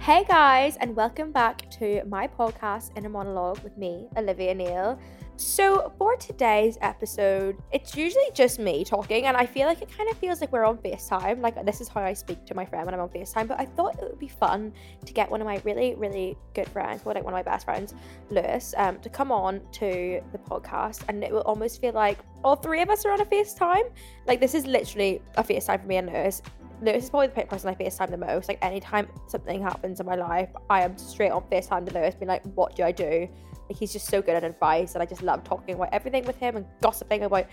Hey guys, and welcome back to my podcast, Inner Monologue, with me, Olivia Neal. So, for today's episode, it's usually just me talking, and I feel like it kind of feels like we're on FaceTime. Like, this is how I speak to my friend when I'm on FaceTime, but I thought it would be fun to get one of my really, really good friends, well, like one of my best friends, Lewys, um, to come on to the podcast, and it will almost feel like all three of us are on a FaceTime. Like, this is literally a FaceTime for me and Lewys. Lewys is probably the person I FaceTime the most. Like anytime something happens in my life, I am straight on FaceTime to Lewys, being like, "What do I do?" Like he's just so good at advice, and I just love talking about everything with him and gossiping about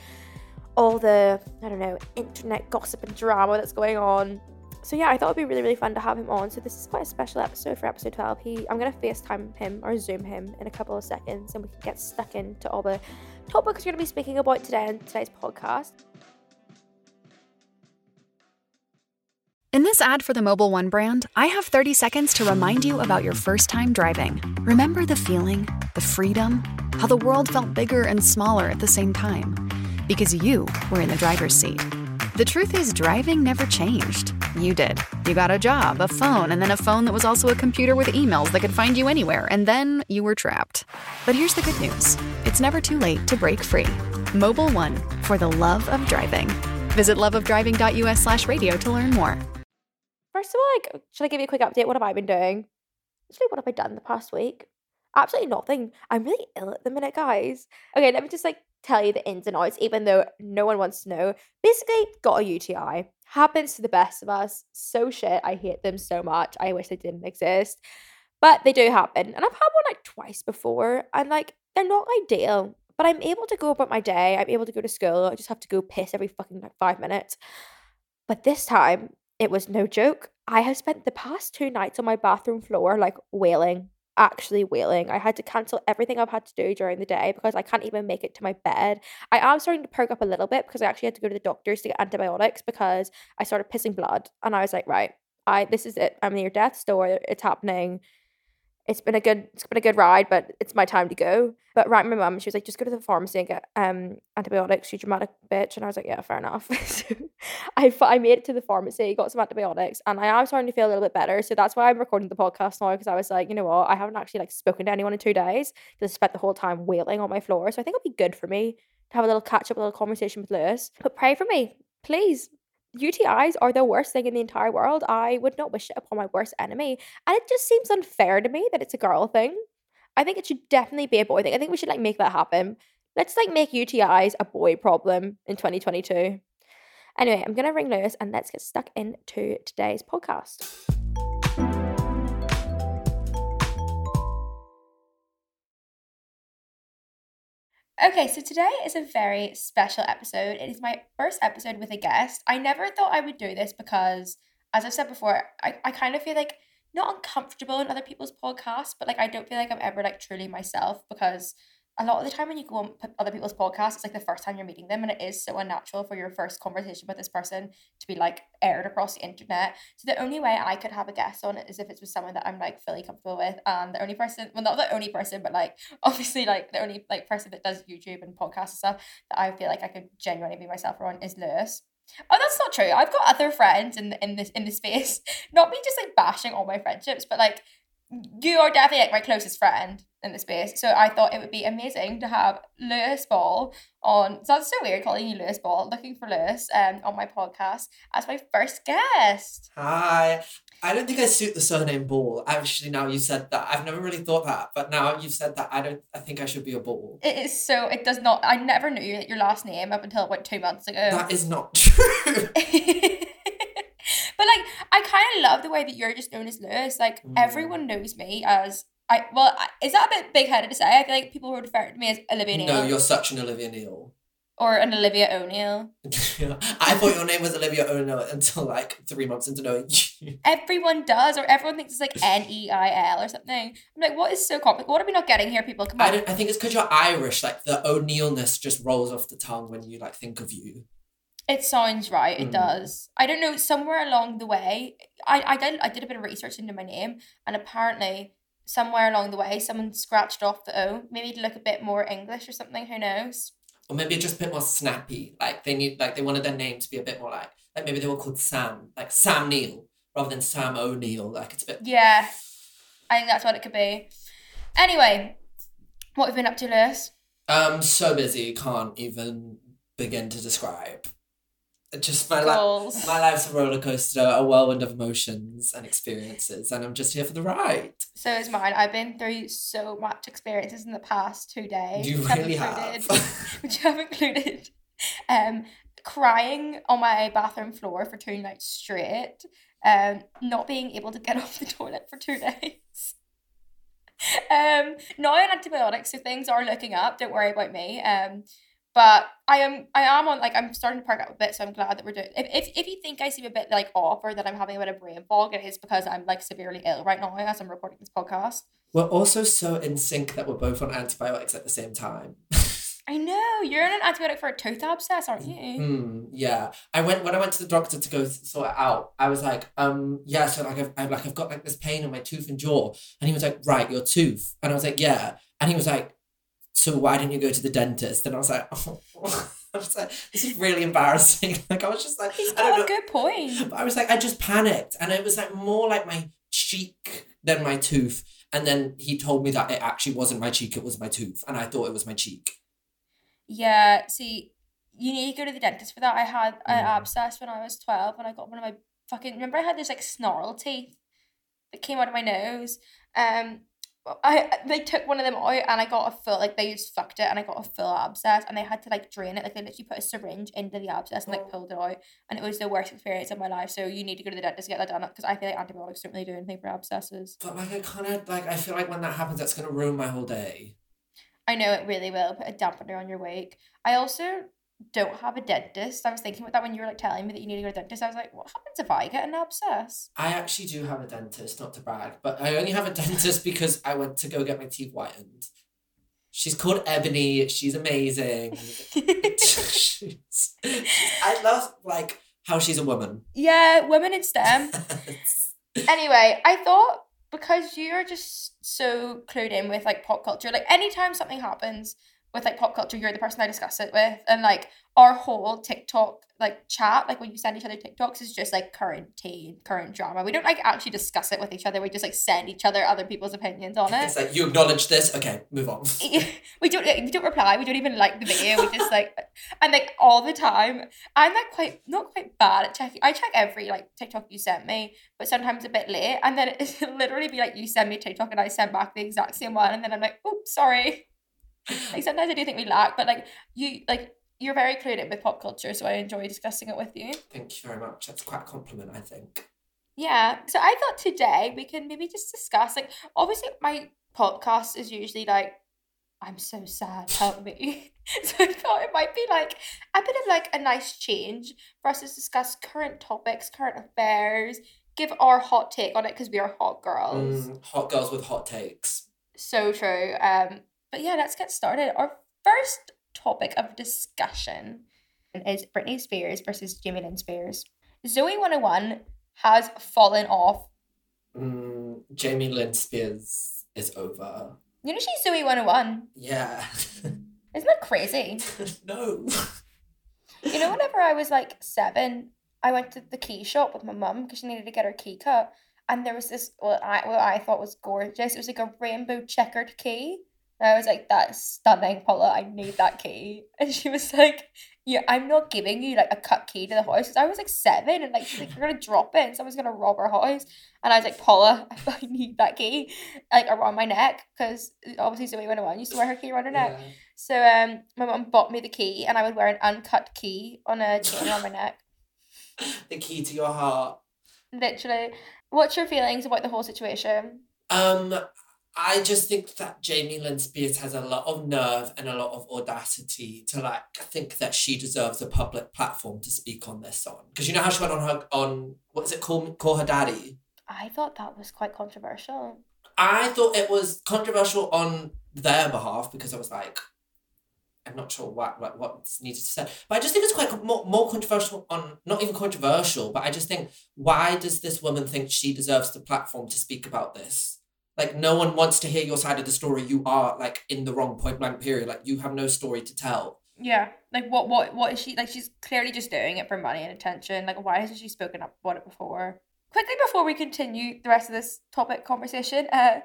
all the I don't know internet gossip and drama that's going on. So yeah, I thought it'd be really really fun to have him on. So this is quite a special episode for episode 12. He I'm gonna FaceTime him or Zoom him in a couple of seconds, and we can get stuck into all the topics we're gonna be speaking about today in today's podcast. In this ad for the Mobil 1 brand, I have 30 seconds to remind you about your first time driving. Remember the feeling, the freedom, how the world felt bigger and smaller at the same time? Because you were in the driver's seat. The truth is, driving never changed. You did. You got a job, a phone, and then a phone that was also a computer with emails that could find you anywhere, and then you were trapped. But here's the good news it's never too late to break free. Mobil 1, for the love of driving. Visit loveofdriving.us slash radio to learn more. First of all, like, should I give you a quick update? What have I been doing? Actually, what have I done the past week? Absolutely nothing. I'm really ill at the minute, guys. Okay, let me just like tell you the ins and outs, even though no one wants to know. Basically, got a UTI. Happens to the best of us. So shit. I hate them so much. I wish they didn't exist. But they do happen. And I've had one like twice before. And like, they're not ideal. But I'm able to go about my day. I'm able to go to school. I just have to go piss every fucking like five minutes. But this time, it was no joke. I have spent the past two nights on my bathroom floor, like wailing, actually wailing. I had to cancel everything I've had to do during the day because I can't even make it to my bed. I am starting to perk up a little bit because I actually had to go to the doctors to get antibiotics because I started pissing blood. And I was like, right, I this is it. I'm near death's door. It's happening it's been a good it's been a good ride, but it's my time to go. But right, my mum, she was like, just go to the pharmacy and get um antibiotics, you dramatic bitch. And I was like, yeah, fair enough. so I I made it to the pharmacy, got some antibiotics, and I am starting to feel a little bit better. So that's why I'm recording the podcast now because I was like, you know what, I haven't actually like spoken to anyone in two days I spent the whole time wailing on my floor. So I think it'll be good for me to have a little catch up, a little conversation with Lewys. But pray for me, please. UTIs are the worst thing in the entire world. I would not wish it upon my worst enemy. And it just seems unfair to me that it's a girl thing. I think it should definitely be a boy thing. I think we should like make that happen. Let's like make UTIs a boy problem in 2022. Anyway, I'm gonna ring Lewys and let's get stuck into today's podcast. Okay, so today is a very special episode. It is my first episode with a guest. I never thought I would do this because, as I've said before, I, I kind of feel like not uncomfortable in other people's podcasts, but like I don't feel like I'm ever like truly myself because a lot of the time when you go on other people's podcasts, it's like the first time you're meeting them, and it is so unnatural for your first conversation with this person to be like aired across the internet. So the only way I could have a guest on it is if it's with someone that I'm like fully comfortable with, and the only person, well, not the only person, but like obviously like the only like person that does YouTube and podcasts and stuff that I feel like I could genuinely be myself around is Lewys. Oh, that's not true. I've got other friends in the, in this in the space. Not me just like bashing all my friendships, but like you are definitely like my closest friend in the space. So I thought it would be amazing to have Lewys Ball on. So that's so weird calling you Lewys Ball, looking for Lewys um on my podcast as my first guest. Hi. I don't think I suit the surname Ball. Actually, now you said that, I've never really thought that, but now you've said that, I don't. I think I should be a Ball. It is so. It does not. I never knew your last name up until about two months ago. That is not true. Like, I kind of love the way that you're just known as Lewys. Like mm. everyone knows me as I. Well, is that a bit big headed to say? I feel like people would refer to me as Olivia Neal. No, you're such an Olivia Neal. Or an Olivia O'Neill. I thought your name was Olivia O'Neill until like three months into knowing you. Everyone does, or everyone thinks it's like N E I L or something. I'm like, what is so complicated? What are we not getting here, people? Come on. I, don't, I think it's because you're Irish. Like the O'Neillness just rolls off the tongue when you like think of you. It sounds right. It mm. does. I don't know. Somewhere along the way, I I did I did a bit of research into my name, and apparently somewhere along the way, someone scratched off the O, maybe to look a bit more English or something. Who knows? Or maybe just a bit more snappy. Like they need, like they wanted their name to be a bit more like, like maybe they were called Sam, like Sam Neill rather than Sam O'Neill. Like it's a bit. Yeah, I think that's what it could be. Anyway, what have you been up to, Lewys? Um, so busy, can't even begin to describe. Just my life. My life's a roller coaster, a whirlwind of emotions and experiences, and I'm just here for the ride. So is mine. I've been through so much experiences in the past two days. You which really included, have. which have included um crying on my bathroom floor for two nights straight, um, not being able to get off the toilet for two days. Um, now on antibiotics, so things are looking up. Don't worry about me. Um, but I am I am on like I'm starting to perk up a bit, so I'm glad that we're doing. If if, if you think I seem a bit like off or that I'm having a bit of brain fog, it is because I'm like severely ill right now as I'm recording this podcast. We're also so in sync that we're both on antibiotics at the same time. I know you're on an antibiotic for a tooth abscess, aren't you? Hmm. yeah. I went when I went to the doctor to go sort it out. I was like, um, yeah. So like I've, I've like I've got like this pain in my tooth and jaw, and he was like, right, your tooth, and I was like, yeah, and he was like, so why didn't you go to the dentist? And I was like, oh. I was like, this is really embarrassing. Like I was just like, He's I don't know. a good point. But I was like, I just panicked, and it was like more like my cheek than my tooth. And then he told me that it actually wasn't my cheek; it was my tooth, and I thought it was my cheek. Yeah, see, you need to go to the dentist for that. I had an Mm. abscess when I was 12 and I got one of my fucking remember I had this like snarl teeth that came out of my nose. Um I they took one of them out and I got a full like they just fucked it and I got a full abscess and they had to like drain it like they literally put a syringe into the abscess and like Oh. pulled it out and it was the worst experience of my life so you need to go to the dentist to get that done because I feel like antibiotics don't really do anything for abscesses. But like, I kind of like, I feel like when that happens, that's gonna ruin my whole day. I know it really will put a dampener on your week. I also don't have a dentist. I was thinking about that when you were like telling me that you need to go to dentist. I was like, what happens if I get an abscess? I actually do have a dentist, not to brag, but I only have a dentist because I went to go get my teeth whitened. She's called Ebony. She's amazing. she's, I love like how she's a woman. yeah, women in STEM. anyway, I thought because you're just so clued in with like pop culture, like anytime something happens with like pop culture, you're the person I discuss it with, and like our whole TikTok like chat, like when you send each other TikToks, is just like current tea, current drama. We don't like actually discuss it with each other. We just like send each other other people's opinions on it. it's like you acknowledge this. Okay, move on. we don't we don't reply we don't even like the video we just like and like all the time i'm like quite not quite bad at checking i check every like tiktok you sent me but sometimes a bit late and then it'll literally be like you send me tiktok and i send back the exact same one and then i'm like oops sorry like sometimes i do think we lack but like you like you're very in with pop culture so i enjoy discussing it with you Thank you very much. That's quite a compliment, I think. Yeah. So I thought today we can maybe just discuss like obviously my podcast is usually like I'm so sad, help me. so I thought it might be like a bit of like a nice change for us to discuss current topics, current affairs, give our hot take on it because we are hot girls. Mm, hot girls with hot takes. So true. Um but yeah, let's get started. Our first topic of discussion is Britney Spears versus Jamie Lynn Spears. Zoey 101 has fallen off Mm, Jamie Lynn Spears is over. You know she's Zoey 101. Yeah. Isn't that crazy? no. You know, whenever I was like seven, I went to the key shop with my mum because she needed to get her key cut. And there was this what I what I thought was gorgeous. It was like a rainbow checkered key. And I was like, that's stunning, Paula. I need that key. And she was like, Yeah, I'm not giving you like a cut key to the house. I was like seven and like she's like, You're gonna drop it and someone's gonna rob our house. And I was like, Paula, I need that key like around my neck because obviously Zoey 101 used to wear her key around her neck. Yeah. So um, my mum bought me the key, and I would wear an uncut key on a chain around my neck. The key to your heart. Literally. What's your feelings about the whole situation? Um, I just think that Jamie Lynn Spears has a lot of nerve and a lot of audacity to like think that she deserves a public platform to speak on this on. Because you know how she went on her on what is it called? Call her daddy. I thought that was quite controversial. I thought it was controversial on their behalf because I was like, I'm not sure what what what's needed to say, but I just think it's quite more, more controversial on not even controversial, but I just think why does this woman think she deserves the platform to speak about this? Like no one wants to hear your side of the story. You are like in the wrong point blank period. Like you have no story to tell. Yeah. Like what what what is she like she's clearly just doing it for money and attention. Like why hasn't she spoken up about it before? quickly before we continue the rest of this topic conversation, uh,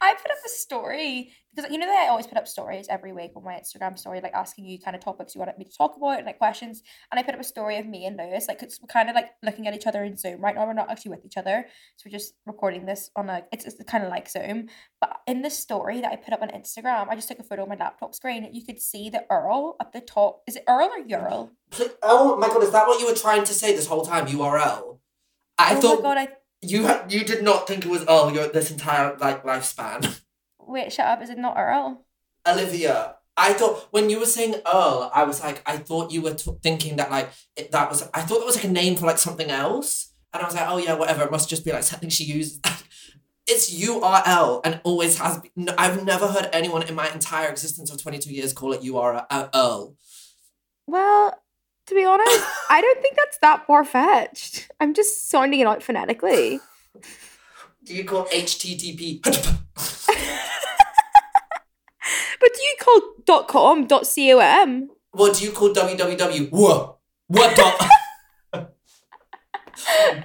I put up a story because you know that I always put up stories every week on my Instagram story, like asking you kind of topics you wanted me to talk about and like questions. And I put up a story of me and Lewys, like it's we're kind of like looking at each other in Zoom right now. We're not actually with each other, so we're just recording this on a. It's, it's kind of like Zoom, but in the story that I put up on Instagram, I just took a photo of my laptop screen. You could see the Earl at the top. Is it Earl or Ural? Oh my god, is that what you were trying to say this whole time? URL. I oh thought my god! I you ha- you did not think it was Earl your this entire like lifespan. wait, shut up! Is it not Earl? Olivia, I thought when you were saying Earl, I was like, I thought you were t- thinking that like it, that was. I thought that was like a name for like something else, and I was like, oh yeah, whatever. It must just be like something she used. it's URL and always has been. I've never heard anyone in my entire existence of twenty two years call it URL Well, to be honest, I don't think that's that far fetched. I'm just sounding it out phonetically. Do you call HTTP? But do you call dot com dot com? what do you call www? What? What? Dot-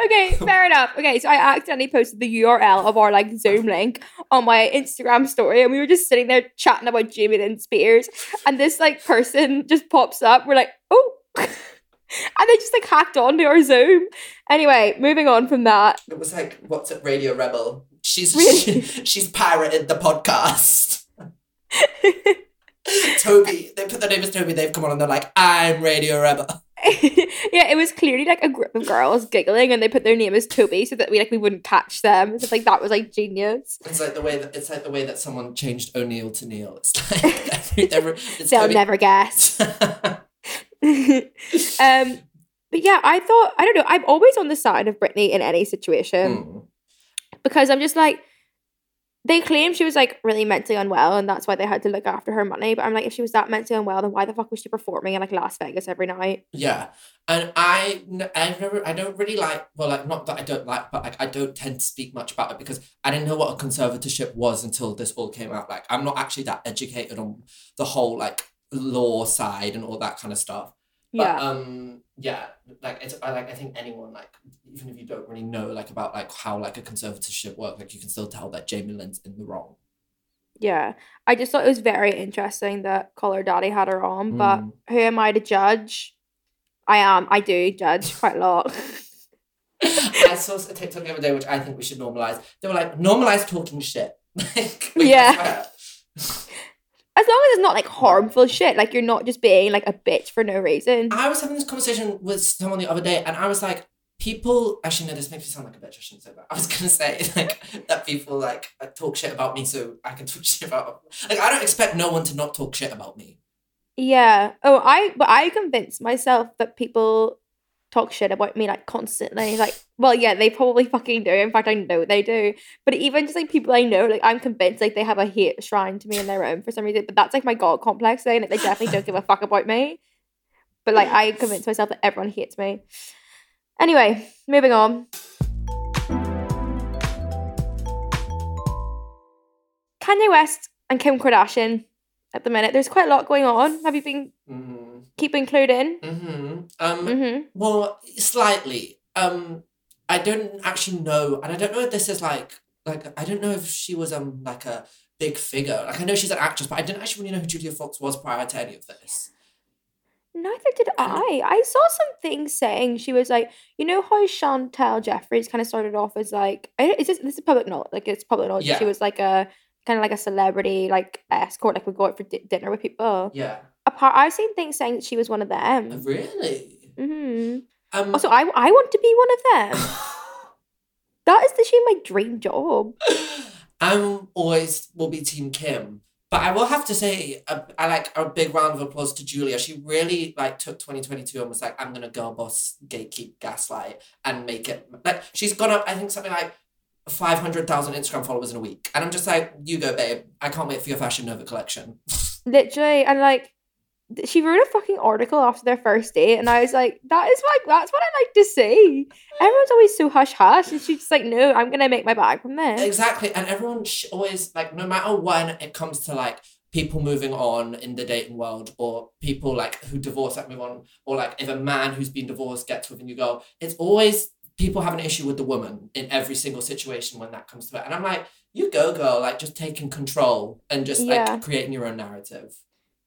Okay, fair enough. Okay, so I accidentally posted the URL of our like Zoom link on my Instagram story, and we were just sitting there chatting about Jamie Lynn Spears, and this like person just pops up. We're like, oh, and they just like hacked onto our Zoom. Anyway, moving on from that. It was like, what's it, Radio Rebel? She's Really? she- she's pirated the podcast. Toby, they put their name as Toby. They've come on and they're like, I'm Radio Rebel. yeah, it was clearly like a group of girls giggling, and they put their name as Toby so that we like we wouldn't catch them. So like that was like genius. It's like the way that it's like the way that someone changed O'Neill to Neil. It's like every, every, it's They'll Toby- never guess. um, but yeah, I thought I don't know. I'm always on the side of Britney in any situation Mm. because I'm just like they claim she was like really mentally unwell and that's why they had to look after her money. But I'm like, if she was that mentally unwell, then why the fuck was she performing in like Las Vegas every night? Yeah, and I, I've never, I don't really like. Well, like not that I don't like, but like I don't tend to speak much about it because I didn't know what a conservatorship was until this all came out. Like I'm not actually that educated on the whole like law side and all that kind of stuff. But, Yeah. um. Yeah. Like it's. I like. I think anyone like even if you don't really know like about like how like a conservatorship works, like you can still tell that Jamie Lynn's in the wrong. Yeah. I just thought it was very interesting that Call Her Daddy had her on, but Mm. who am I to judge? I am. I do judge quite a lot. I saw a TikTok the other day, which I think we should normalize. They were like, normalize talking shit. Like, Yeah. As long as it's not like harmful shit, like you're not just being like a bitch for no reason. I was having this conversation with someone the other day, and I was like, people. Actually, no, this makes me sound like a bitch. I shouldn't say that. I was gonna say like that people like uh, talk shit about me, so I can talk shit about. Like, I don't expect no one to not talk shit about me. Yeah. Oh, I but I convinced myself that people talk shit about me like constantly. Like, well, yeah, they probably fucking do. In fact, I know they do. But even just like people I know, like I'm convinced like they have a hate shrine to me in their own for some reason. But that's like my god complex thing. Like they definitely don't give a fuck about me. But like I convinced myself that everyone hates me. Anyway, moving on. Kanye West and Kim Kardashian at the minute. There's quite a lot going on. Have you been Mm-hmm. keeping clued in? Mm-hmm. Um. Mm-hmm. Well, slightly. Um, I don't actually know, and I don't know if this is like like I don't know if she was um like a big figure. Like I know she's an actress, but I didn't actually really know who Julia Fox was prior to any of this. Neither did I. I saw something saying she was like, you know how Chantel Jeffries kind of started off as like, is this this is public knowledge? Like it's public knowledge. Yeah. She was like a kind of like a celebrity like escort, like would go out for di- dinner with people. Yeah. Apart, I've seen things saying that she was one of them. Really. hmm Um. Also, I I want to be one of them. that is literally my dream job. I'm always will be Team Kim, but I will have to say I like a big round of applause to Julia. She really like took 2022 and was like, I'm gonna girl boss, gatekeep, gaslight, and make it like she's gone up. I think something like five hundred thousand Instagram followers in a week, and I'm just like, you go, babe. I can't wait for your Fashion Nova collection. Literally, and like she wrote a fucking article after their first date, and I was like, that is like that's what I like to see. Everyone's always so hush hush, and she's just like, no, I'm gonna make my bag from this. Exactly, and everyone sh- always like no matter when it comes to like people moving on in the dating world or people like who divorce that move on or like if a man who's been divorced gets with a new girl, it's always people have an issue with the woman in every single situation when that comes to it. And I'm like, you go, girl, like just taking control and just Yeah. like creating your own narrative.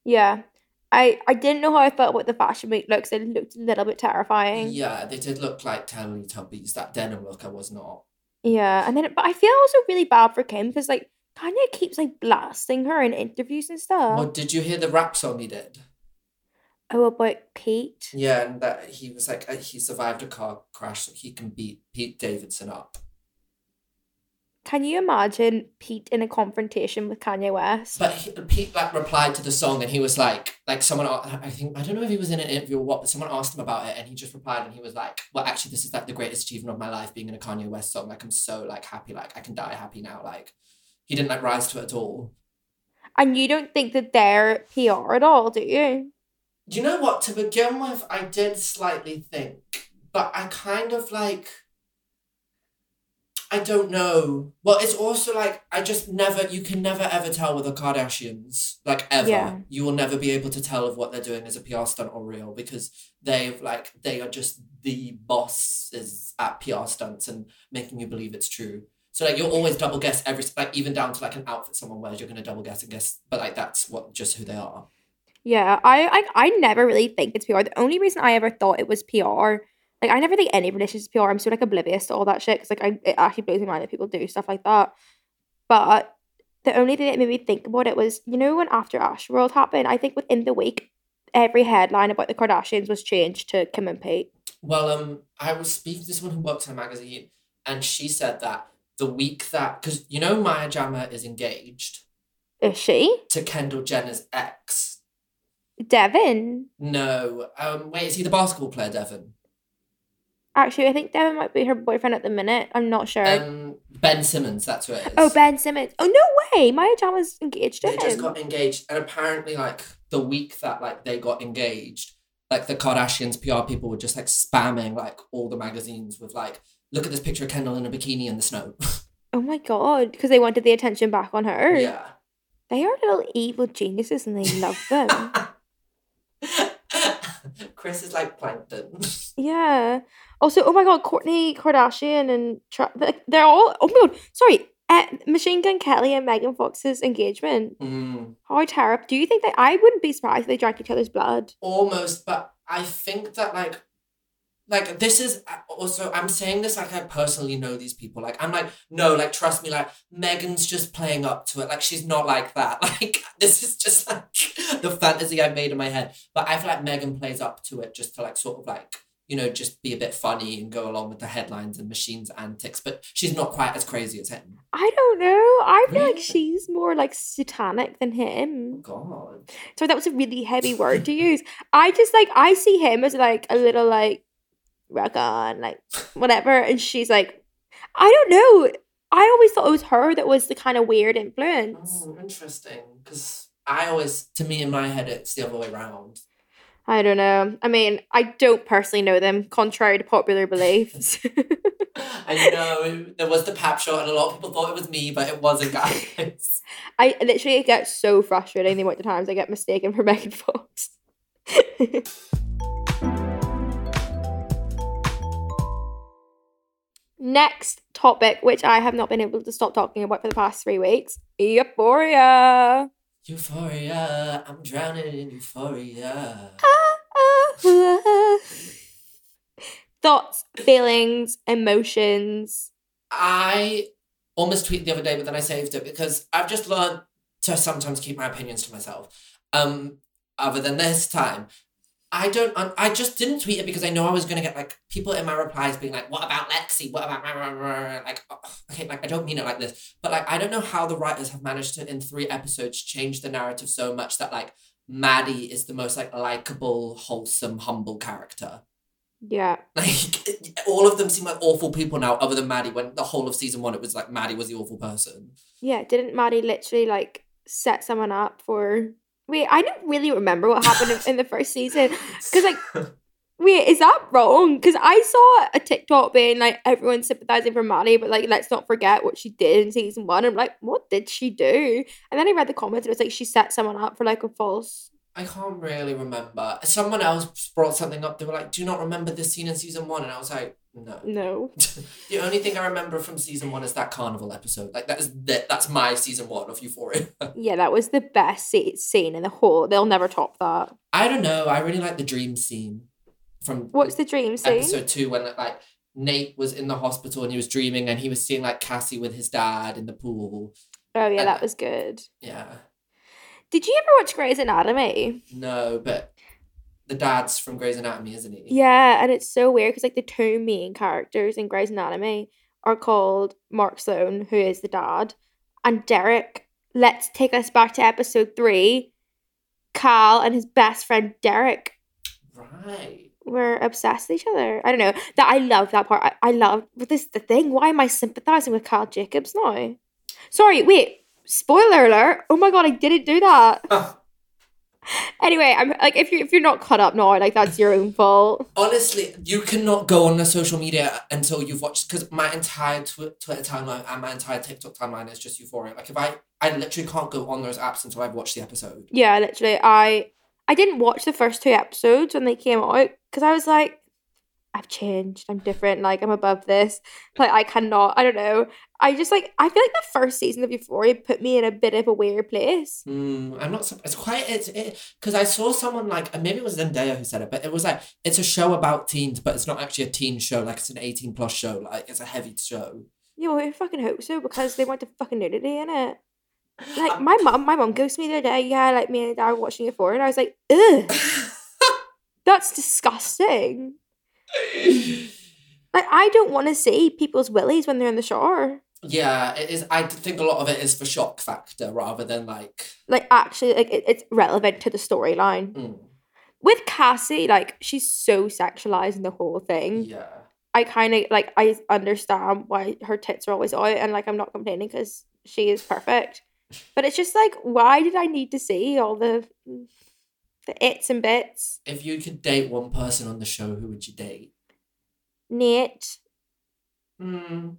Yeah. I, I didn't know how I felt about the fashion week looks. It looked a little bit terrifying. Yeah, they did look like Teletubbies. That denim look, I was not. Yeah, and then but I feel also really bad for Kim because like Kanye keeps like blasting her in interviews and stuff. Well, did you hear the rap song he did? Oh, about Pete. Yeah, and that he was like, uh, he survived a car crash so he can beat Pete Davidson up. Can you imagine Pete in a confrontation with Kanye West? But he, Pete like replied to the song, and he was like, like someone, I think I don't know if he was in an interview or what, but someone asked him about it, and he just replied, and he was like, "Well, actually, this is like the greatest achievement of my life, being in a Kanye West song. Like, I'm so like happy, like I can die happy now. Like, he didn't like rise to it at all. And you don't think that they're PR at all, do you? Do you know what? To begin with, I did slightly think, but I kind of like. I don't know. Well, it's also like I just never. You can never ever tell with the Kardashians, like ever. Yeah. You will never be able to tell if what they're doing is a PR stunt or real because they've like they are just the bosses at PR stunts and making you believe it's true. So like you'll always double guess every like even down to like an outfit someone wears, you're gonna double guess and guess. But like that's what just who they are. Yeah, I, I I never really think it's PR. The only reason I ever thought it was PR, like I never think any relationship is PR. I'm so like oblivious to all that shit because like I it actually blows my mind that people do stuff like that. But the only thing that made me think about it was you know when Astroworld happened, I think within the week, every headline about the Kardashians was changed to Kim and Pete. Well, um, I was speaking to someone who works in a magazine, and she said that the week that because you know Maya Jama is engaged Is she to Kendall Jenner's ex. Devin? No, um, wait, is he the basketball player, Devin? Actually, I think Devin might be her boyfriend at the minute. I'm not sure. Um, Ben Simmons, that's who it is. oh, Ben Simmons. Oh no way! Maya Jama's engaged to They him. just got engaged, and apparently, like the week that like they got engaged, like the Kardashians PR people were just like spamming like all the magazines with like, look at this picture of Kendall in a bikini in the snow. Oh my god, because they wanted the attention back on her. yeah. They are little evil geniuses and they love them. Kris is like plankton. yeah. Also, oh my god, Kourtney Kardashian and Tra- like, they're all. Oh my god, sorry. Uh, Machine Gun Kelly and Megan Fox's engagement. Mm, How terrible. Do you think that I wouldn't be surprised if they drank each other's blood? almost, but I think that like, like this is uh, also I'm saying this like I personally know these people. Like I'm like no, like trust me, like Megan's just playing up to it. Like she's not like that. Like this is just like the fantasy I've made in my head. But I feel like Megan plays up to it just to like sort of like you know just be a bit funny and go along with the headlines and machines antics. But she's not quite as crazy as him. I don't know. I feel like she's more like satanic than Oh him. God. Sorry, that was a really heavy word to use. I just like I see him as like a little like rock on, like whatever, and she's like, I don't know. I always thought it was her that was the kind of weird influence. Oh, interesting. Because I always, to me in my head, it's the other way around. I don't know. I mean, I don't personally know them, contrary to popular beliefs. I know there was the pap shot, and a lot of people thought it was me, but it wasn't, guys. I literally get so frustrated the amount of times I get mistaken for Megan Fox. Next topic, which I have not been able to stop talking about for the past three weeks Euphoria. Euphoria, I'm drowning in euphoria. Thoughts, feelings, emotions. I almost tweeted the other day, but then I saved it because I've just learned to sometimes keep my opinions to myself. Um, other than this time, I don't. I just didn't tweet it because I know I was gonna get like people in my replies being like, "What about Lexi? What about rah, rah, rah?" like?" oh, okay, like I don't mean it like this, but like I don't know how the writers have managed to in three episodes change the narrative so much that like Maddie is the most like likable, wholesome, humble character. Yeah. Like all of them seem like awful people now, other than Maddie. When the whole of season one, it was like Maddie was the awful person. Yeah, didn't Maddie literally like set someone up for. Wait, I don't really remember what happened in, the first season. Because, like, wait, is that wrong? Because I saw a TikTok being like, everyone sympathizing for Maddie, but like, let's not forget what she did in season one. I'm like, what did she do? And then I read the comments and it was like, she set someone up for like a false. I can't really remember. Someone else brought something up. They were like, "Do you not remember this scene in season one?" And I was like, No. No. the only thing I remember from season one is that carnival episode. Like that is that, that's my season one of Euphoria. Yeah, that was the best scene in the whole. They'll never top that. I don't know. I really like the dream scene from What's the dream scene? episode two when like Nate was in the hospital and he was dreaming and he was seeing like Cassie with his dad in the pool. Oh yeah, and- that was good. Yeah. Did you ever watch Grey's Anatomy? No, but the dad's from Grey's Anatomy, isn't he? Yeah, and it's so weird because like the two main characters in Grey's Anatomy are called Mark Sloan, who is the dad, and Derek. Let's take us back to episode three. Cal and his best friend Derek Right. were obsessed with each other. I don't know that I love that part. I, I love, but this is the thing. Why am I sympathizing with Cal Jacobs now? Sorry, wait. Spoiler alert! Oh my god, I didn't do that. Anyway, I'm like, if you if you're not caught up now, like that's your own fault. Honestly, you cannot go on the social media until you've watched because my entire tw- Twitter timeline and my entire TikTok timeline is just Euphoria. Like if I, I literally can't go on those apps until I've watched the episode. Yeah, literally. I I didn't watch the first two episodes when they came out because I was like, I've changed. I'm different. Like I'm above this. Like I cannot. I don't know. I just like I feel like the first season of Euphoria put me in a bit of a weird place. Mm, I'm not. It's quite. It's because I saw someone like maybe it was Zendaya who said it, but it was like it's a show about teens, but it's not actually a teen show. Like it's an eighteen plus show. Like it's a heavy show. Yeah, well, I fucking hope so because they want to fucking nudity in it. Like my mom, my mom goes to me the other day. Yeah, like me and dad were watching Euphoria, and I was like, ugh, that's disgusting. Like I don't want to see people's willies when they're in the shower. Yeah, it is. I think a lot of it is for shock factor rather than like. like actually like it, it's relevant to the storyline Mm, with cassie like she's so sexualized in the whole thing yeah. i kind of like i understand why her tits are always out and like i'm not complaining because she is perfect but it's just like why did i need to see all the the its and bits If you could date one person on the show, who would you date? nate Hmm.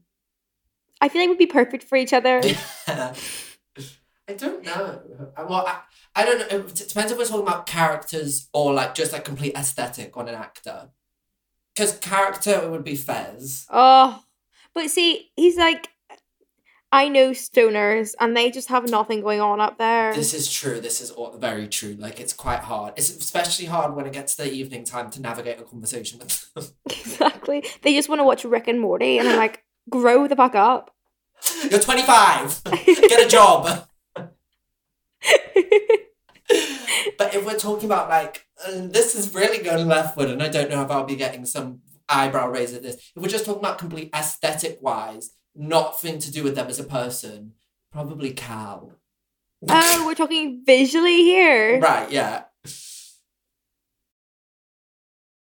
I feel like we'd be perfect for each other I don't know. Uh, well, I, I don't know. It depends if we're talking about characters or like just like complete aesthetic on an actor. Because character would be Fez. oh but see he's like i know stoners and they just have nothing going on up there This is true. This is all very true. Like it's quite hard. It's especially hard when it gets to the evening time to navigate a conversation with them. Exactly. They just want to watch Rick and Morty, and I'm like, grow the fuck up. You're 25. Get a job. But if we're talking about like, uh, this is really going leftward, and I don't know if I'll be getting some eyebrow raise at this. If we're just talking about complete aesthetic wise, nothing to do with them as a person, probably Cal. oh, we're talking visually here. right, yeah.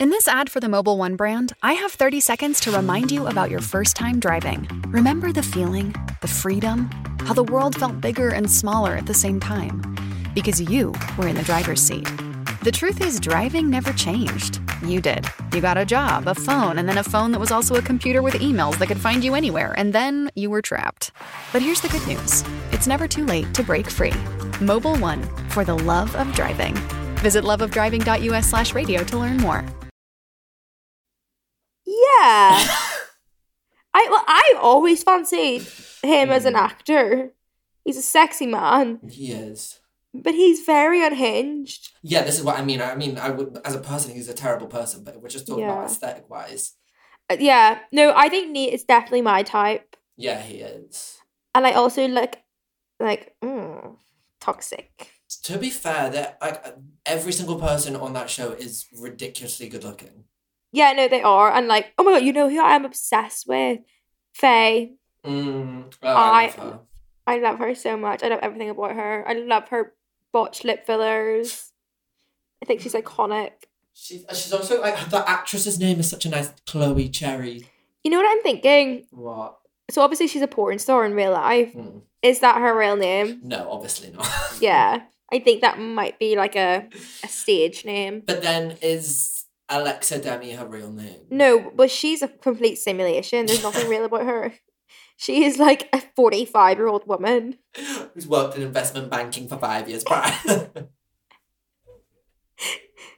In this ad for the Mobil 1 brand, I have 30 seconds to remind you about your first time driving. Remember the feeling, the freedom, how the world felt bigger and smaller at the same time? Because you were in the driver's seat. The truth is, driving never changed. You did. You got a job, a phone, and then a phone that was also a computer with emails that could find you anywhere, and then you were trapped. But here's the good news it's never too late to break free. Mobil 1, for the love of driving. Visit loveofdriving.us slash radio to learn more. Yeah. I well, I always fancied him as an actor. He's a sexy man, He is. but he's very unhinged. Yeah, this is what I mean. I mean, I would, as a person, he's a terrible person, but we're just talking Yeah. about aesthetic wise, Uh, yeah, no, I think Nate is definitely my type, yeah, he is. and I also like, like, mm, toxic. To be fair, that like every single person on that show is ridiculously good looking. Yeah, no, they are, and like, oh my god, you know who I am obsessed with? Faye. Mm, oh, I, love I- her. I love her so much. I love everything about her. I love her botched lip fillers. I think she's iconic. She's she's also like the actress's name is such a nice Chloe Cherry. You know what I'm thinking? What? So obviously she's a porn star in real life. Hmm. Is that her real name? No, obviously not. Yeah. I think that might be like a, a stage name. But then is Alexa Demie her real name? No, but she's a complete simulation. There's nothing real about her. She is like a 45 year old woman. Who's worked in investment banking for five years prior.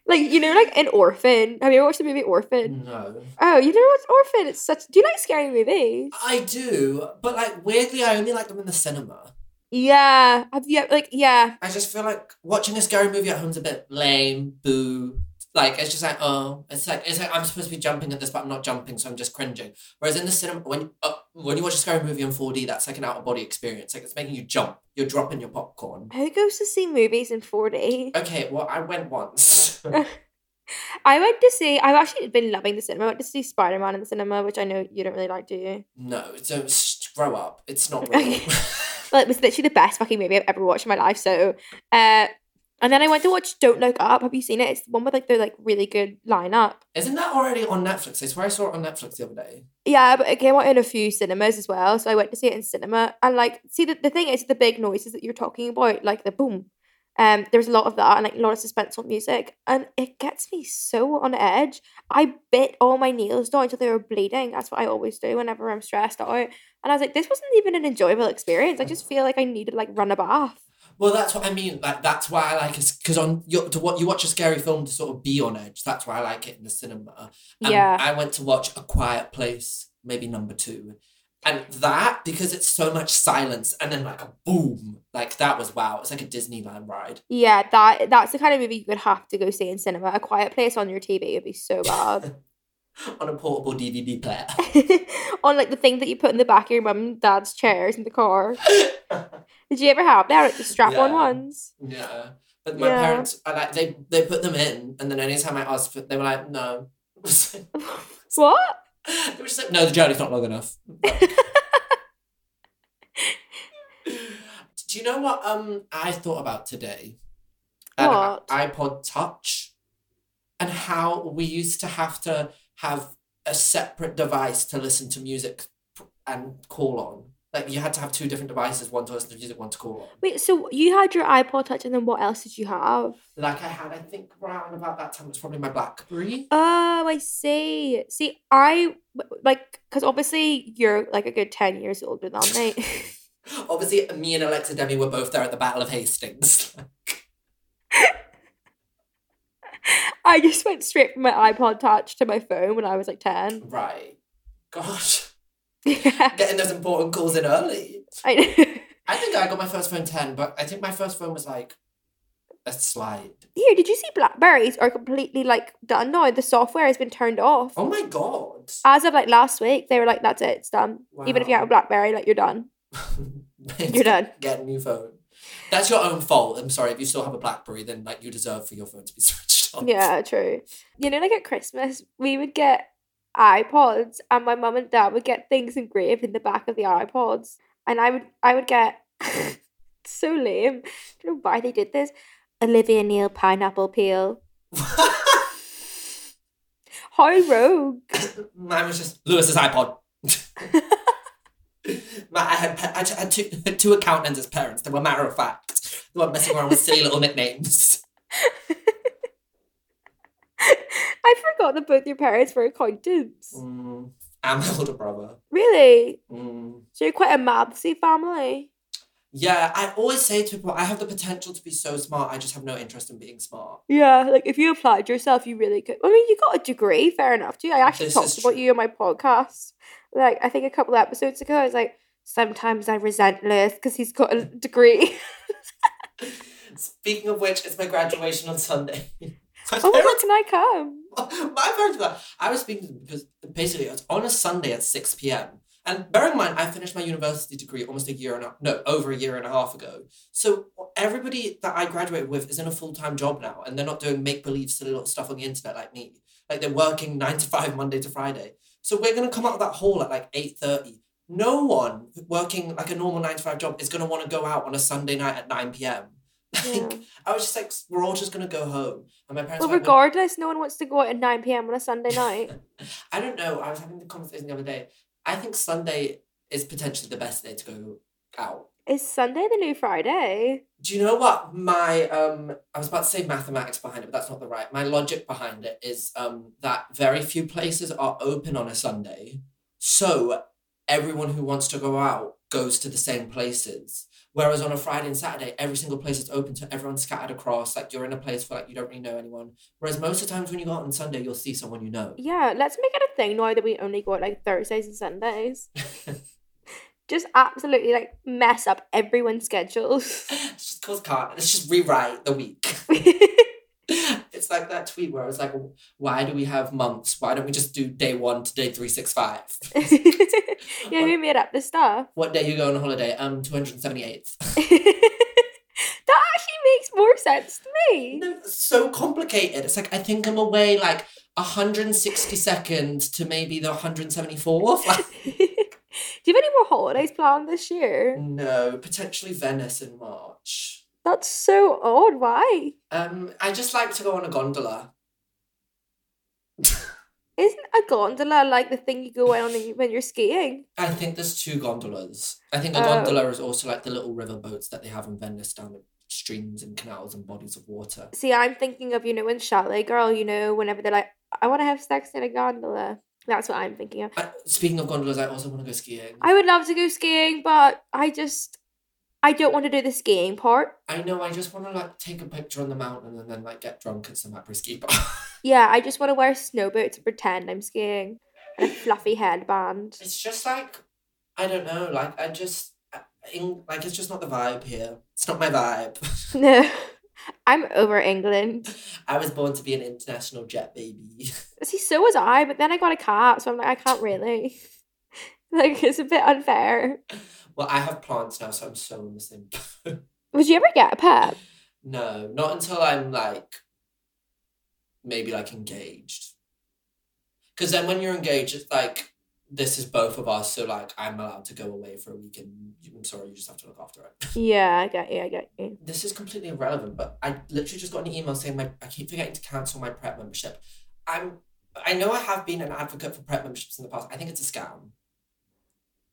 Like, you know, like an orphan. Have you ever watched the movie Orphan? no. Oh, you know what's Orphan? It's such. Do you like scary movies? I do, but like weirdly, I only like them in the cinema. Yeah. Have you like yeah. I just feel like watching a scary movie at home's a bit lame, boo. Like it's just like oh, it's like it's like I'm supposed to be jumping at this, but I'm not jumping, so I'm just cringing. Whereas in the cinema, when uh, when you watch a scary movie in 4D, that's like an out of body experience. Like it's making you jump. You're dropping your popcorn. Who goes to see movies in 4D? Okay, well I went once. I went to see. I've actually been loving the cinema. I went to see Spider Man in the cinema, which I know you don't really like, do you? no, don't grow up. It's not real. Well, it was literally the best fucking movie I've ever watched in my life. So, uh, and then I went to watch Don't Look Up. Have you seen it? It's the one with like the like really good lineup. Isn't that already on Netflix? I swear I saw it on Netflix the other day. Yeah, but it came out in a few cinemas as well. So I went to see it in cinema. And like, see, the, the thing is, the big noises that you're talking about, like the boom, um, there's a lot of that and like a lot of suspenseful music. And it gets me so on edge. I bit all my nails down until they were bleeding. That's what I always do whenever I'm stressed out. And I was like, this wasn't even an enjoyable experience. I just feel like I need to like run a bath. Well, that's what I mean. Like that's why I like it because on you to what you watch a scary film to sort of be on edge. That's why I like it in the cinema. And Yeah. I went to watch A Quiet Place, maybe number two, and that because it's so much silence and then like a boom, like that was wow. It's like a Disneyland ride. Yeah, that that's the kind of movie you would have to go see in cinema. A quiet place on your TV would be so bad. on a portable DVD player. on like the thing that you put in the back of your mum and dad's chairs in the car. Did you ever have that? Like the strap on Yeah. ones? yeah, but my Yeah. parents, I like they they put them in, and then anytime I asked for, they were like, no. What? they were just like, no, the journey's not long enough. Do you know what um I thought about today? What? iPod Touch and how we used to have to have a separate device to listen to music and call on. Like you had to have two different devices, one to listen to music, one to call. Wait, so you had your iPod Touch, and then what else did you have? Like I had, I think around about that time it was probably my BlackBerry. Oh, I see. See, I like because obviously you're like a good ten years older than me. Obviously, me and Alexa Demie were both there at the Battle of Hastings. I just went straight from my iPod Touch to my phone when I was like ten. right. Gosh. Yeah, Getting those important calls in early. I know. I think I got my first phone 10, but I think my first phone was like a slide. Here, did you see Blackberries are completely like done now? The software has been turned off. Oh my god. As of like last week, they were like, "That's it, it's done." Even if you have a BlackBerry, like you're done. You're done. Get a new phone. That's your own fault. I'm sorry. If you still have a Blackberry, then like you deserve for your phone to be switched on. Yeah, true. You know, like at Christmas, we would get iPods, and my mum and dad would get things engraved in the back of the iPods, and I would, I would get so lame. I don't know why they did this. Olivia Neal pineapple peel. How rogue. Mine was just Lewys's iPod. Ma- I had, I had two, two accountants as parents. They were matter of fact. They weren't messing around with silly little nicknames. I forgot that both your parents were accountants. Mm, I'm my older brother. Really? Mm. So you're quite a mathsy family. Yeah, I always say to people, I have the potential to be so smart. I just have no interest in being smart. Yeah, like if you applied yourself, you really could. I mean, you got a degree, fair enough too. I actually This talked about you on my podcast. Like, I think a couple of episodes ago, I was like, sometimes I resent Lewys because he's got a degree. Speaking of which, it's my graduation on Sunday. Oh god, can I come? my parents were I was speaking to them because basically it was on a Sunday at 6 p.m. And bear in mind, I finished my university degree almost a year and a no, over a year and a half ago. So everybody that I graduated with is in a full-time job now, and they're not doing make-believe silly little stuff on the internet like me. Like they're working nine to five Monday to Friday. So we're gonna come out of that hall at like 8:30. No one working like a normal nine to five job is gonna want to go out on a Sunday night at 9 p.m. Yeah. I was just like, we're all just gonna go home. And my parents Well, were like, regardless, no one wants to go out at 9 p.m. on a Sunday night. I don't know. I was having the conversation the other day. I think Sunday is potentially the best day to go out. Is Sunday the new Friday? Do you know what my um I was about to say mathematics behind it, but that's not the right. My logic behind it is um that very few places are open on a Sunday. So everyone who wants to go out goes to the same places. Whereas on a Friday and Saturday, every single place is open to everyone scattered across. Like you're in a place where like you don't really know anyone. Whereas most of the times when you go out on Sunday, you'll see someone you know. Yeah, let's make it a thing now that we only go out like Thursdays and Sundays. Just absolutely like mess up everyone's schedules. It's just cause can't. Let's just rewrite the week. it's like that tweet where I was like, why do we have months? Why don't we just do day one to day three six five? yeah, who made up the stuff? What day you go on holiday? Um, two hundred seventy eighth. that actually makes more sense to me. No, it's so complicated. It's like I think I'm away like hundred and sixty seconds to maybe the hundred and seventy fourth. Like, Do you have any more holidays planned this year? no, potentially Venice in March. That's so odd. Why? Um, I just like to go on a gondola. Isn't a gondola like the thing you go on when you- when you're skiing? I think there's two gondolas. I think a Oh. gondola is also like the little river boats that they have in Venice down the streams and canals and bodies of water. See, I'm thinking of, you know, in Chalet Girl, you know, whenever they're like, I want to have sex in a gondola. That's what I'm thinking of. I, speaking of gondolas, I also want to go skiing. I would love to go skiing, but I just, I don't want to do the skiing part. I know. I just want to like take a picture on the mountain and then like get drunk at some après ski bar. Yeah, I just want to wear snow boots and pretend I'm skiing and a fluffy headband. it's just like I don't know. Like I just uh, in, like it's just not the vibe here. It's not my vibe. No, I'm over England. I was born to be an international jet baby. See, so was I, but then I got a cat, so I'm like, I can't really. Like, it's a bit unfair. Well, I have plants now, so I'm so in the same. boat. Would you ever get a pet? no, not until I'm like maybe like engaged. Because then when you're engaged, it's like this is both of us, so like I'm allowed to go away for a week, and I'm sorry, you just have to look after it. Yeah, I get you, I get you. this is completely irrelevant, but I literally just got an email saying my I keep forgetting to cancel my Pret membership. I'm I know I have been an advocate for Pret memberships in the past. I think it's a scam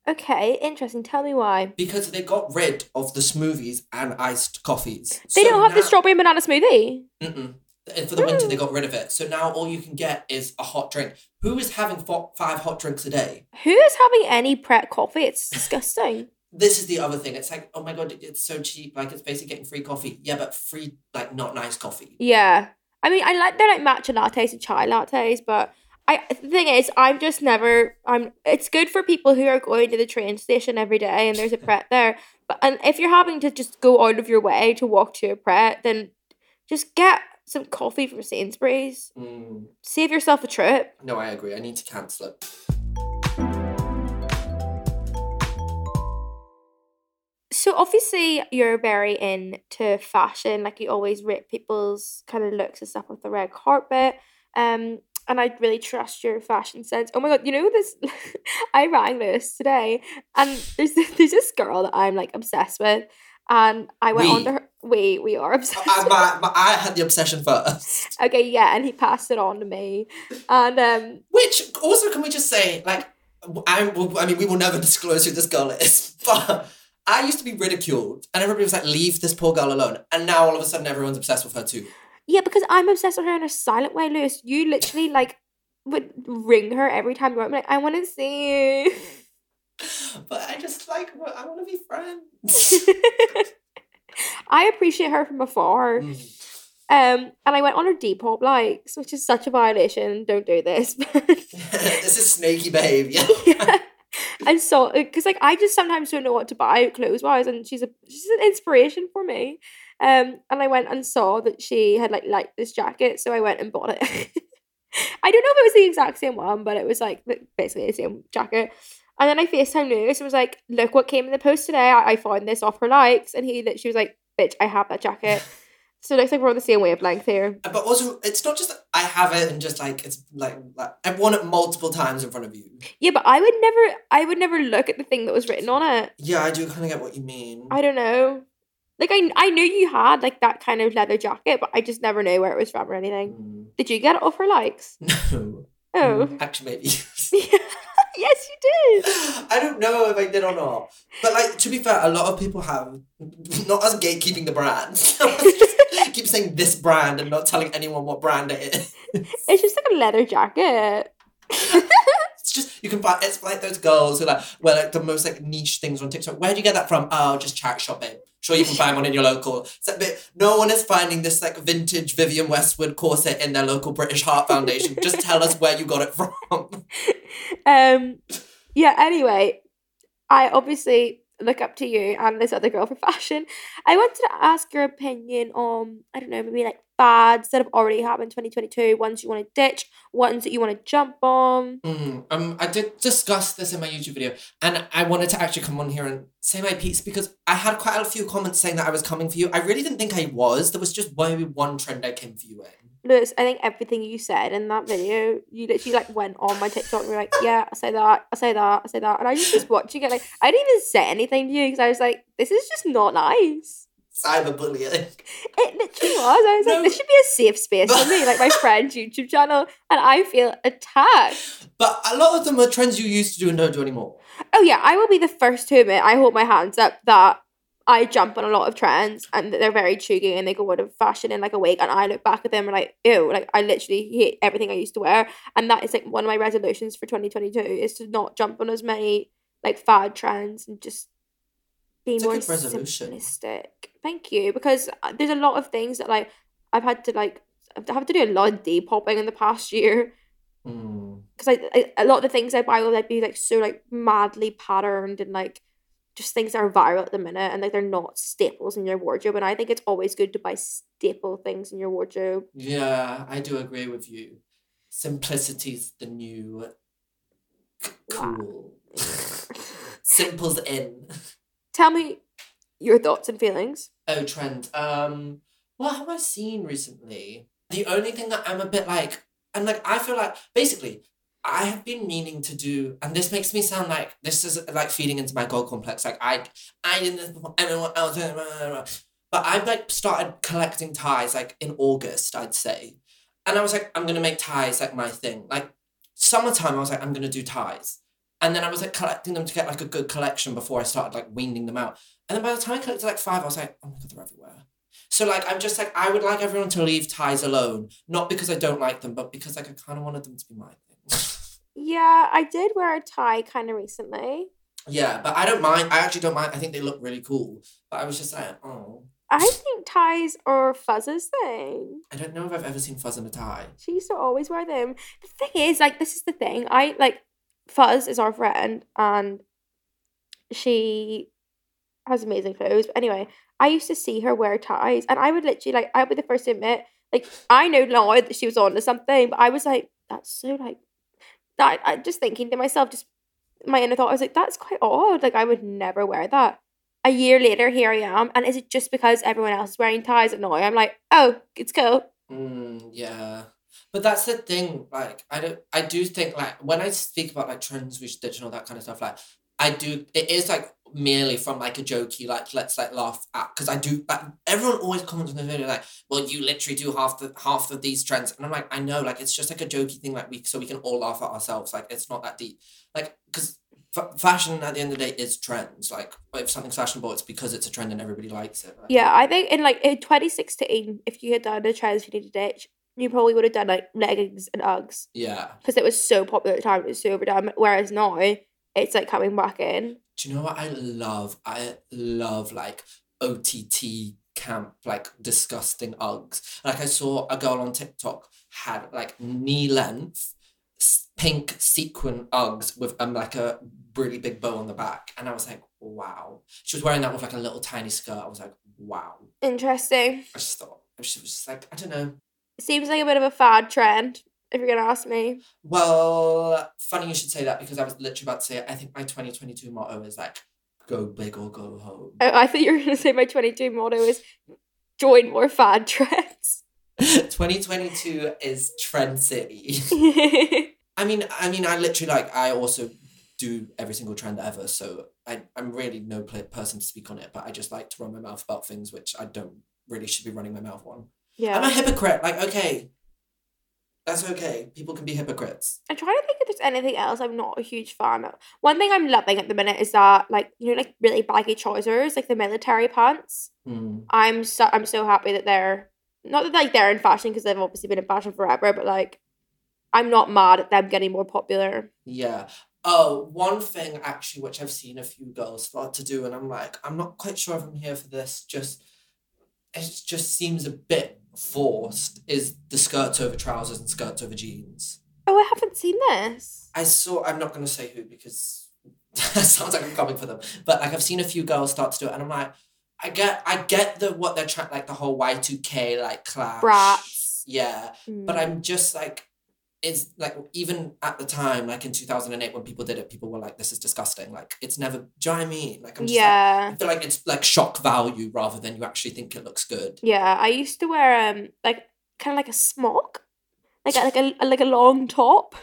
Okay, interesting. Tell me why. because they got rid of the smoothies and iced coffees. They So don't have the strawberry and banana smoothie. Mm-mm. And For the winter, they oh. got rid of it. So now all you can get is a hot drink. Who is having fo- five hot drinks a day? Who is having any Pret coffee? It's disgusting. This is the other thing. It's like, oh my god, it's so cheap. Like it's basically getting free coffee. Yeah, but free like not nice coffee. yeah. I mean, I like they're like matcha lattes and chai lattes, but I the thing is, I'm just never. I'm. It's good for people who are going to the train station every day and there's a Pret there. But and if you're having to just go out of your way to walk to a Pret, then just get some coffee from Sainsbury's. Mm, Save yourself a trip. no, I agree. I need to cancel it. So obviously you're very into fashion, like you always rip people's kind of looks and stuff off the red carpet. Um, and I really trust your fashion sense. Oh my god, you know this? I rang this today, and there's this, there's this girl that I'm like obsessed with, and I went on We? to her. We we are obsessed. I, with- my, my, I had the obsession first. okay, yeah, and he passed it on to me, and um, Which also, can we just say, like, I, I mean, we will never disclose who this girl is, but I used to be ridiculed, and everybody was like, "Leave this poor girl alone." And now all of a sudden, everyone's obsessed with her too. Yeah, because I'm obsessed with her in a silent way, Lewys. You literally like would ring her every time you were like, I want to see you. But I just like, I want to be friends. I appreciate her from afar. Mm. Um, and I went on her Depop likes, which is such a violation. Don't do this. this is snaky behavior. yeah. And so, because like I just sometimes don't know what to buy clothes wise, and she's a she's an inspiration for me. Um, and I went and saw that she had like liked this jacket, so I went and bought it. I don't know if it was the exact same one, but it was like basically the same jacket. And then I FaceTime Lewys and was like, "Look what came in the post today. I, I found this off her likes." And he that she was like, "Bitch, I have that jacket." so it looks like we're on the same wavelength here. But also, it's not just I have it and just like it's like, like I've worn it multiple times in front of you. Yeah, but I would never, I would never look at the thing that was written on it. Yeah, I do kind of get what you mean. I don't know. Like I I knew you had like that kind of leather jacket, but I just never knew where it was from or anything. Mm, Did you get it off her likes? no. Oh. Mm, Actually, maybe. yes, you did. I don't know if I did or not. But like to be fair, a lot of people have not as gatekeeping the brand. Keep saying this brand and not telling anyone what brand it is. It's just like a leather jacket. You can find it's like those girls who like wear like the most like niche things on TikTok. Where do you get that from? Oh, just charity shopping. Sure, you can find one in your local. Like, but no one is finding this like vintage Vivienne Westwood corset in their local British Heart Foundation. just tell us where you got it from. Um yeah, anyway, I obviously look up to you and this other girl for fashion. I wanted to ask your opinion on, I don't know, maybe like fads that have already happened 2022, ones you want to ditch, ones that you want to jump on. Mm, um, I did discuss this in my YouTube video, and I wanted to actually come on here and say my piece because I had quite a few comments saying that I was coming for you. I really didn't think I was. There was just maybe one trend I came for you in. Lewys, I think everything you said in that video, you literally like went on my TikTok and were like, yeah, I say that, I say that, I say that. And I was just watching it, like, I didn't even say anything to you because I was like, this is just not nice. Cyberbullying. It literally was. I was like, this should be a safe space for me, like my friend's YouTube channel, and I feel attacked. But a lot of them are trends you used to do and don't do anymore. Oh yeah, I will be the first to admit, I hold my hands up that I jump on a lot of trends and they're very chuggy and they go out of fashion in like a week and I look back at them and like, ew, like I literally hate everything I used to wear. And that is like one of my resolutions for 2022 is to not jump on as many like fad trends and just be It's more simplistic. Thank you. Because uh, there's a lot of things that like I've had to like I've had to do a lot of depopping in the past year Mm. because I, I a lot of the things I buy will like be like so like madly patterned and like just things that are viral at the minute and like they're not staples in your wardrobe and I think it's always good to buy staple things in your wardrobe. Yeah, I do agree with you. Simplicity's the new c- Wow. cool. Simple's in. Tell me your thoughts and feelings. Oh, trend. Um, what have I seen recently? The only thing that I'm a bit like, and like, I feel like basically, I have been meaning to do, and this makes me sound like this is like feeding into my god complex. Like I, I didn't, everyone else, but I've like started collecting ties like in August, I'd say, and I was like, I'm gonna make ties like my thing. Like summertime, I was like, I'm gonna do ties, and then I was like collecting them to get like a good collection before I started like weaning them out. And then by the time I collected like five, I was like, oh my god, they're everywhere. So like I'm just like I would like everyone to leave ties alone, not because I don't like them, but because like I kind of wanted them to be my thing. Yeah, I did wear a tie kind of recently. yeah, but I don't mind. I actually don't mind. I think they look really cool. But I was just like, oh, I think ties are Fuzz's thing. I don't know if I've ever seen fuzz in a tie. She used to always wear them. The thing is, like, this is the thing. I like Fuzz is our friend, and she has amazing clothes. But anyway, I used to see her wear ties, and I would literally like I would be the first to admit, like, I know now that she was on to something, but I was like, that's so like that. I just thinking to myself, just my inner thought, I was like, that's quite odd. Like, I would never wear that. A year later, here I am, and is it just because everyone else is wearing ties and now I'm like, oh, it's cool. Mm, yeah. But that's the thing, like I don't I do think like when I speak about like trends all that kind of stuff, like I do it is like merely from like a jokey, like let's like laugh at because I do like everyone always comments on the video like, well you literally do half the half of these trends and I'm like, I know, like it's just like a jokey thing, like we so we can all laugh at ourselves. Like it's not that deep. Like because f- fashion at the end of the day is trends. Like if something's fashionable, it's because it's a trend and everybody likes it. Right? Yeah, I think in like in 2016, if you had done a trends you needed to ditch, you probably would have done like leggings and Uggs Yeah. because it was so popular at the time. It was so overdone. Whereas now, it's like coming back in. Do you know what I love? I love like OTT camp, like disgusting Uggs. Like I saw a girl on TikTok had like knee length pink sequin Uggs with um like a really big bow on the back, and I was like, wow. She was wearing that with like a little tiny skirt. I was like, wow. Interesting. I just thought she was just like I don't know. Seems like a bit of a fad trend, if you're gonna ask me. Well, funny you should say that because I was literally about to say. I think my twenty twenty two motto is like go big or go home. I, I thought you were gonna say my 22 motto is join more fad trends. 2022 is trend city. I mean, I mean, I literally like. I also do every single trend ever. So I I'm really no person to speak on it, but I just like to run my mouth about things which I don't really should be running my mouth on. Yeah. I'm a hypocrite. Like okay, that's okay. People can be hypocrites. I'm trying to think if there's anything else I'm not a huge fan of. One thing I'm loving at the minute is that like you know like really baggy trousers, like the military pants. Hmm. I'm so I'm so happy that they're not that like they're in fashion because they've obviously been in fashion forever, but like I'm not mad at them getting more popular. Yeah. Oh, one thing actually, which I've seen a few girls start to do, and I'm like, I'm not quite sure if I'm here for this. Just, it just seems a bit forced. Is the skirts over trousers and skirts over jeans? Oh, I haven't seen this. I saw. I'm not gonna say who because that sounds like I'm coming for them. But like I've seen a few girls start to do it, and I'm like, I get, I get the what they're trying, like the whole Y two K like clash. Brats. Yeah, but Mm. I'm just like, it's like even at the time, like in 2008 when people did it, people were like, this is disgusting. Like it's never, do you know what I mean? Like I'm just like, yeah. I feel like it's like shock value rather than you actually think it looks good. Yeah, I used to wear um like kind of like a smock, like a, like a a- like a long top,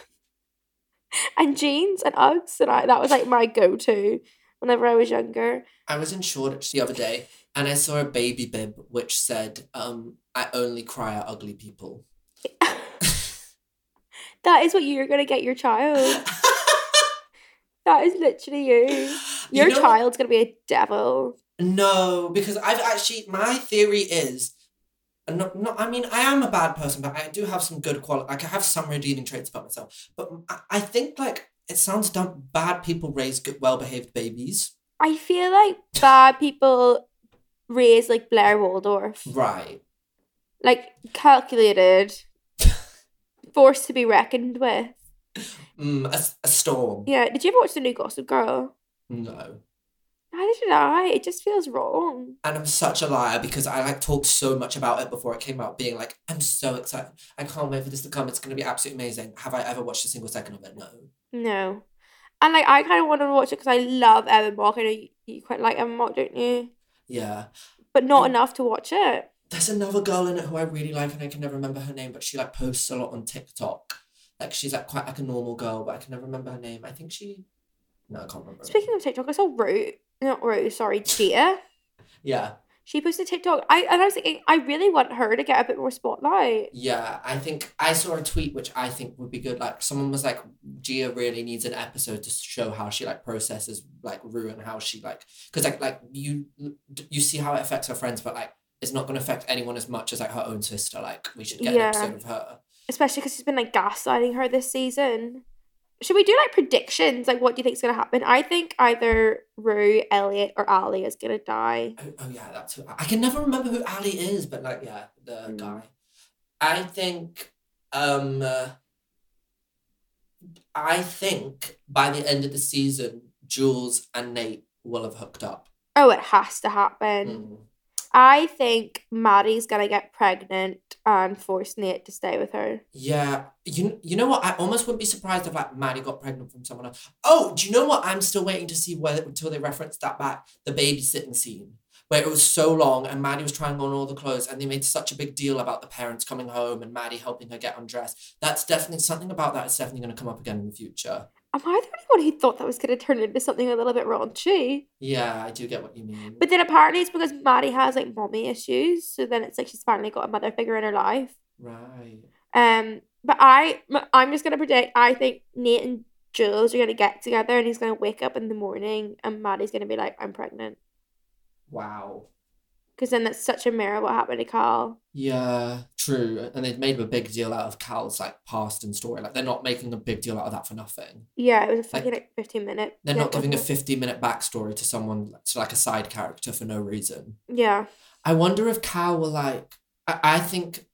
and jeans and Uggs, and I that was like my go to whenever I was younger. I was in Shoreditch the other day and I saw a baby bib which said, um, I only cry at ugly people. That is what you're gonna get your child. That is literally you. You Your know what- child's gonna be a devil. No, because I've actually my theory is and not, not I mean I am a bad person, but I do have some good quality like I have some redeeming traits about myself. But I, I think like it sounds dumb. Bad people raise good well behaved babies. I feel like bad people raise like Blair Waldorf, Right. like calculated, forced to be reckoned with. Mm, a, a storm. Yeah, did you ever watch the new Gossip Girl? No. Neither did I. It just feels wrong. And I'm such a liar because I like talked so much about it before it came out, being like, I'm so excited. I can't wait for this to come. It's gonna be absolutely amazing. Have I ever watched a single second of it? No. No. And like I kind of want to watch it because I love Evan Mock. I know you, you quite like Evan Mock, don't you? Yeah. But not Yeah. enough to watch it. There's another girl in it who I really like and I can never remember her name, but she like posts a lot on TikTok. Like she's like quite like a normal girl, but I can never remember her name. I think she No, I can't remember. Speaking of TikTok, I saw Rue, not Rue, sorry, Gia. Yeah. She posted TikTok. I and I was thinking, I really want her to get a bit more spotlight. Yeah, I think I saw a tweet which I think would be good. Like someone was like, Gia really needs an episode to show how she like processes like Rue and how she like because like like you you see how it affects her friends, but like it's not going to affect anyone as much as like her own sister. Like we should get Yeah. an episode of her. Especially because she's been like gaslighting her this season. Should we do like predictions? Like, what do you think's gonna happen? I think either Rue, Elliot, or Ali is gonna die. Oh, oh yeah, that's who I can never remember who Ali is, but like yeah, the Mm. guy. I think um uh, I think by the end of the season, Jules and Nate will have hooked up. Oh, it has to happen. Mm. I think Maddie's gonna get pregnant and force Nate to stay with her. Yeah, you you know what? I almost wouldn't be surprised if like Maddie got pregnant from someone else. Oh, do you know what? I'm still waiting to see whether until they reference that back the babysitting scene where it was so long and Maddie was trying on all the clothes and they made such a big deal about the parents coming home and Maddie helping her get undressed. That's definitely something about that is definitely going to come up again in the future. Am I the only one who thought that was gonna turn into something a little bit raunchy? Yeah, I do get what you mean. But then apparently it's because Maddie has like mommy issues, so then it's like she's finally got a mother figure in her life. right. Um, but I, I'm just gonna predict. I think Nate and Jules are gonna get together, and he's gonna wake up in the morning, and Maddie's gonna be like, "I'm pregnant," Wow. Because then that's such a mirror what happened to Cal. Yeah, true. And they've made a big deal out of Cal's like past and story. Like they're not making a big deal out of that for nothing. Yeah, it was a fucking like, fifteen minute. They're yeah, not giving a 15 minute backstory to someone, to like a side character for no reason. Yeah, I wonder if Cal will like, I, I think,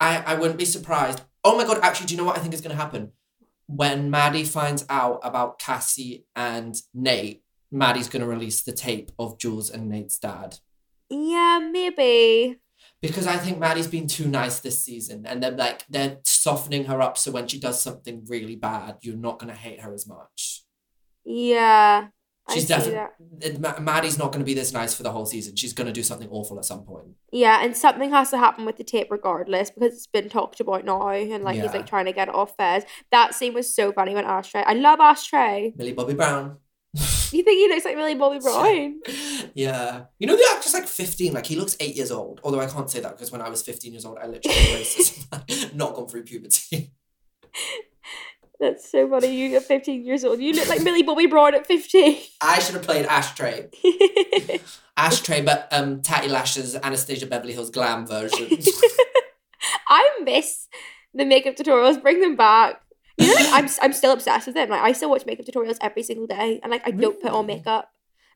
I, I wouldn't be surprised. Oh my God, actually, do you know what I think is going to happen? When Maddie finds out about Cassie and Nate, Maddie's going to release the tape of Jules and Nate's dad. Yeah, maybe. Because I think Maddie's been too nice this season and they're like, they're softening her up so when she does something really bad, you're not going to hate her as much. Yeah, She's definitely. Maddie's not going to be this nice for the whole season. She's going to do something awful at some point. Yeah, and something has to happen with the tape regardless because it's been talked about now, and like he's like trying to get it off Fez. That scene was so funny when Ashtray. I love Ashtray. Millie Bobby Brown. You think he looks like Millie Bobby Brown? yeah. You know the actor's like 15, like he looks eight years old. Although I can't say that because when I was 15 years old, I literally was racist. Not gone through puberty. That's so funny. You are 15 years old. You look like Millie Bobby Brown at 15. I should have played Ashtray. Ashtray, but um Tatty Lashes, Anastasia Beverly Hills glam version. I miss the makeup tutorials. Bring them back. You know, like, I'm I'm still obsessed with them. Like I still watch makeup tutorials every single day, and like I don't put on makeup.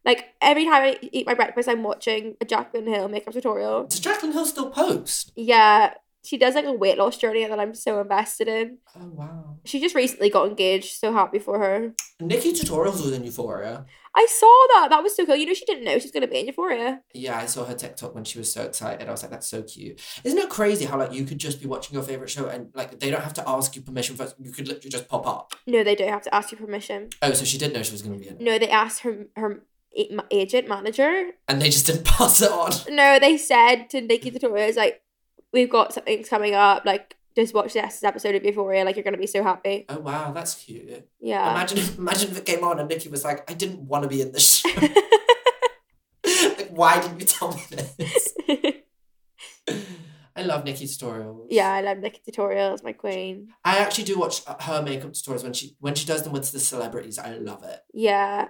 Like every time I eat my breakfast, I'm watching a Jaclyn Hill makeup tutorial. Does Jaclyn Hill still post? Yeah, she does like a weight loss journey that I'm so invested in. Oh wow. She just recently got engaged. So happy for her. Nikki Tutorials was in Euphoria. I saw that. That was so cool. You know, she didn't know she was gonna be in Euphoria. Yeah, I saw her TikTok when she was so excited. I was like, that's so cute. Isn't it crazy how like you could just be watching your favorite show and like they don't have to ask you permission first. You could literally just pop up. No, they don't have to ask you permission. Oh, so she did know she was going to be in it. No, they asked her her agent manager. And they just didn't pass it on. No, they said to Nikki the Tutorials like, "We've got something's coming up. Like, just watch this episode of Euphoria. Like, you're gonna be so happy." Oh wow, that's cute. Yeah. Imagine if, imagine if it came on and Nikki was like, I didn't want to be in this show. like, why didn't you tell me this? I love Nikki tutorials. yeah, I love Nikki Tutorials, my queen. I actually do watch uh, her makeup tutorials when she when she does them with the celebrities. I love it. Yeah.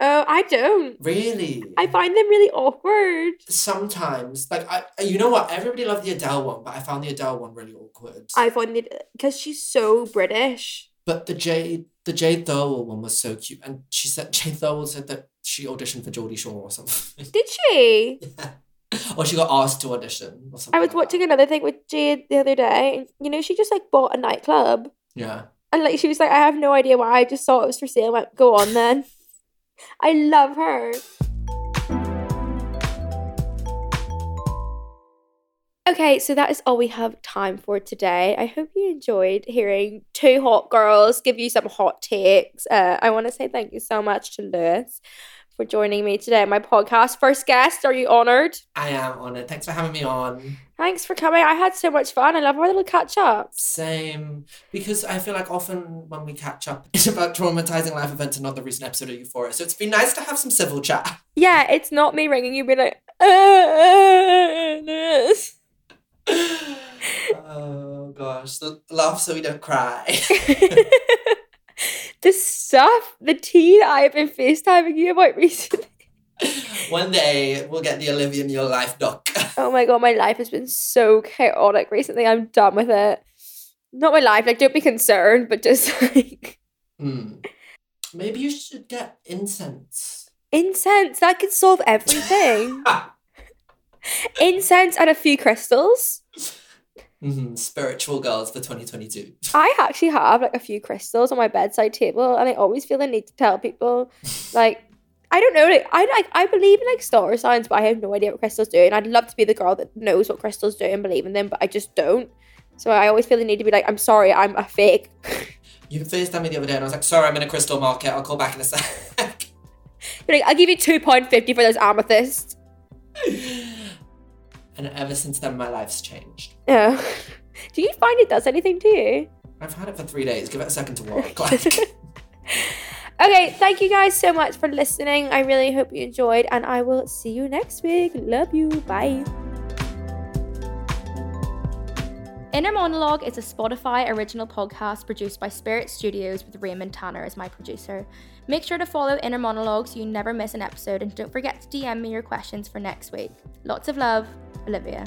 Oh, I don't. Really. I find them really awkward. sometimes like I uh, you know what everybody loved the Adele one, but I found the Adele one really awkward. I find it because she's so British. but the Jade the Jade Thirlwell one was so cute, and she said Jade Thirlwell said that she auditioned for Geordie Shore or something, Did she? yeah. or she got asked to audition or something. I was like watching that. another thing with Jade the other day. and You know, she just like bought a nightclub. Yeah. And like she was like, I have no idea why. I just saw it was for sale. I went, go on then. I love her. Okay, so that is all we have time for today. I hope you enjoyed hearing two hot girls give you some hot takes. Uh, I want to say thank you so much to Lewys for joining me today on my podcast. First guest, are you honored? I am honoured. Thanks for having me on. Thanks for coming. I had so much fun. I love our little catch ups. Same. Because I feel like often when we catch up, it's about traumatizing life events and not the recent episode of Euphoria. So it's been nice to have some civil chat. Yeah, it's not me ringing you being like, uh, this. oh gosh. The laugh so we don't cry. the stuff, the tea that I have been FaceTiming you about recently. One day we'll get the Olivia in your life doc. Oh my god, my life has been so chaotic recently. I'm done with it. Not my life, like, don't be concerned, but just like Hmm. Maybe you should get incense. incense. That could solve everything. incense and a few crystals. Mhm, Spiritual girls for 2022. I actually have like a few crystals on my bedside table, and I always feel the need to tell people, like, I don't know, like, I like I believe in like star signs, but I have no idea what crystals do, and I'd love to be the girl that knows what crystals do and believe in them, but I just don't. So I always feel the need to be like, I'm sorry, I'm a fake. You FaceTimed me the other day and I was like, sorry, I'm in a crystal market. I'll call back in a sec. You're like, I'll give you two pound fifty for those amethysts. and ever since then, my life's changed. Yeah. Do you find it does anything to you? I've had it for three days. Give it a second to work. Okay, thank you guys so much for listening. I really hope you enjoyed, and I will see you next week. Love you. Bye. Inner Monologue is a Spotify original podcast produced by Spirit Studios with Raymond Tannor as my producer. Make sure to follow Inner Monologue so you never miss an episode, and don't forget to DM me your questions for next week. Lots of love, Olivia.